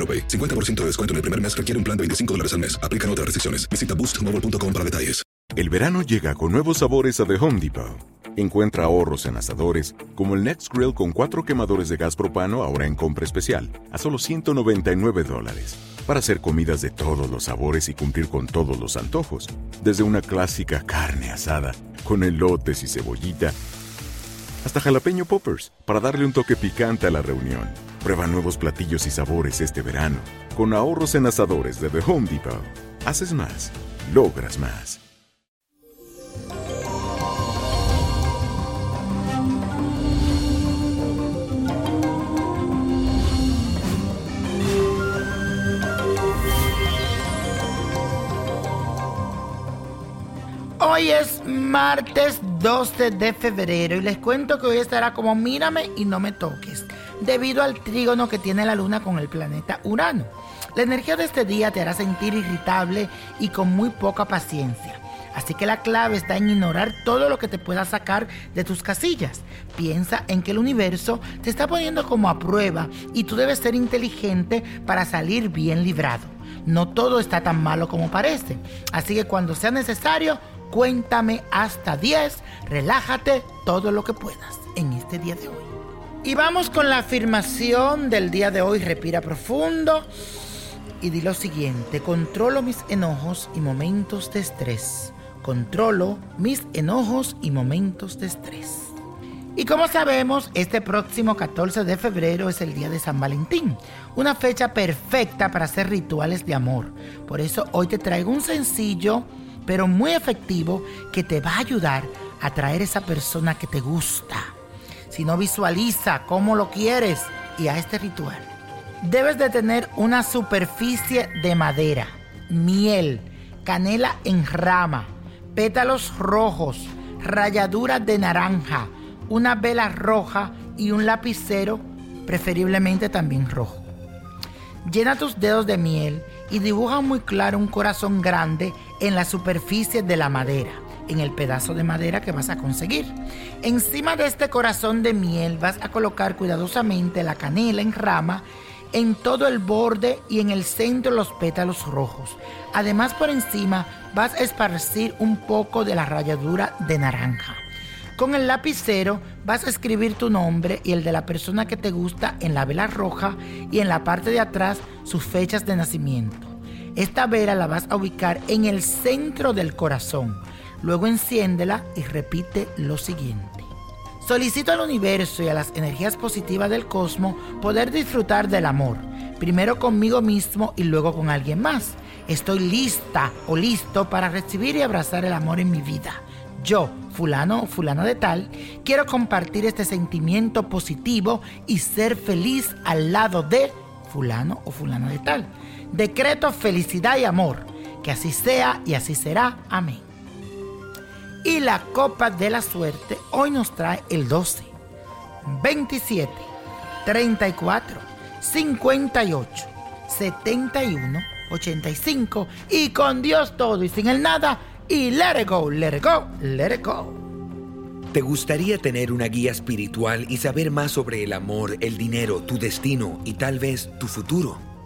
AroPay. 50% de descuento en el primer mes requiere un plan de 25 dólares al mes. Aplican otras restricciones. Visita boostmobile.com para detalles. El verano llega con nuevos sabores a The Home Depot. Encuentra ahorros en asadores, como el Next Grill con cuatro quemadores de gas propano ahora en compra especial, a solo 199 dólares. Para hacer comidas de todos los sabores y cumplir con todos los antojos. Desde una clásica carne asada, con elotes y cebollita, hasta jalapeño poppers, para darle un toque picante a la reunión. Prueba nuevos platillos y sabores este verano, con ahorros en asadores de The Home Depot. Haces más, logras más. Hoy es martes 12 de febrero y les cuento que hoy estará como mírame y no me toques, debido al trígono que tiene la luna con el planeta Urano. La energía de este día te hará sentir irritable y con muy poca paciencia. Así que la clave está en ignorar todo lo que te pueda sacar de tus casillas. Piensa en que el universo te está poniendo como a prueba y tú debes ser inteligente para salir bien librado. No todo está tan malo como parece. Así que cuando sea necesario, cuéntame hasta 10, relájate todo lo que puedas en este día de hoy. Y vamos con la afirmación del día de hoy, respira profundo y di lo siguiente, controlo mis enojos y momentos de estrés. Controlo mis enojos y momentos de estrés. Y como sabemos, este próximo 14 de febrero es el día de San Valentín, una fecha perfecta para hacer rituales de amor. Por eso hoy te traigo un sencillo, pero muy efectivo, que te va a ayudar a traer esa persona que te gusta. Si no visualiza cómo lo quieres y a este ritual. Debes de tener una superficie de madera, miel, canela en rama, pétalos rojos, rayaduras de naranja, una vela roja y un lapicero, preferiblemente también rojo. Llena tus dedos de miel y dibuja muy claro un corazón grande en la superficie de la madera, en el pedazo de madera que vas a conseguir. Encima de este corazón de miel vas a colocar cuidadosamente la canela en rama en todo el borde y en el centro los pétalos rojos. Además por encima vas a esparcir un poco de la ralladura de naranja. Con el lapicero vas a escribir tu nombre y el de la persona que te gusta en la vela roja y en la parte de atrás sus fechas de nacimiento. Esta vela la vas a ubicar en el centro del corazón. Luego enciéndela y repite lo siguiente. Solicito al universo y a las energías positivas del cosmos poder disfrutar del amor, primero conmigo mismo y luego con alguien más. Estoy lista o listo para recibir y abrazar el amor en mi vida. Yo, fulano o fulana de tal, quiero compartir este sentimiento positivo y ser feliz al lado de fulano o fulana de tal. Decreto felicidad y amor. Que así sea y así será. Amén. Y la copa de la suerte hoy nos trae el 12, 27, 34, 58, 71 85 y con Dios todo y sin el nada y let it go, let it go, let it go. ¿Te gustaría tener una guía espiritual y saber más sobre el amor, el dinero, tu destino y tal vez tu futuro?